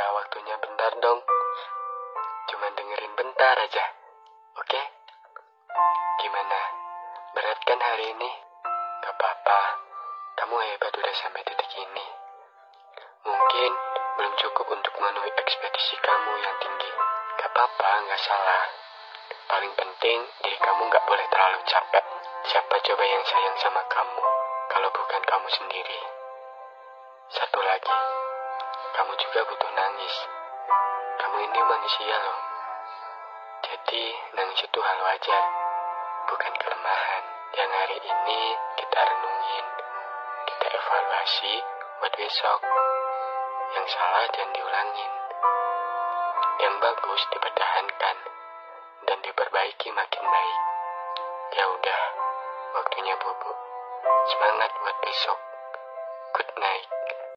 minta waktunya bentar dong. Cuma dengerin bentar aja. Oke? Gimana? Berat kan hari ini? Gak apa-apa. Kamu hebat udah sampai titik ini. Mungkin belum cukup untuk memenuhi ekspedisi kamu yang tinggi. Gak apa-apa, gak salah. Paling penting, diri kamu gak boleh terlalu capek. Siapa coba yang sayang sama kamu, kalau bukan kamu sendiri? Satu lagi, kamu juga butuh nangis. Kamu ini manusia loh. Jadi, nangis itu hal wajar, bukan kelemahan. Yang hari ini kita renungin, kita evaluasi buat besok. Yang salah jangan diulangin. Yang bagus dipertahankan dan diperbaiki makin baik. Ya udah, waktunya bubuk. Semangat buat besok. Good night.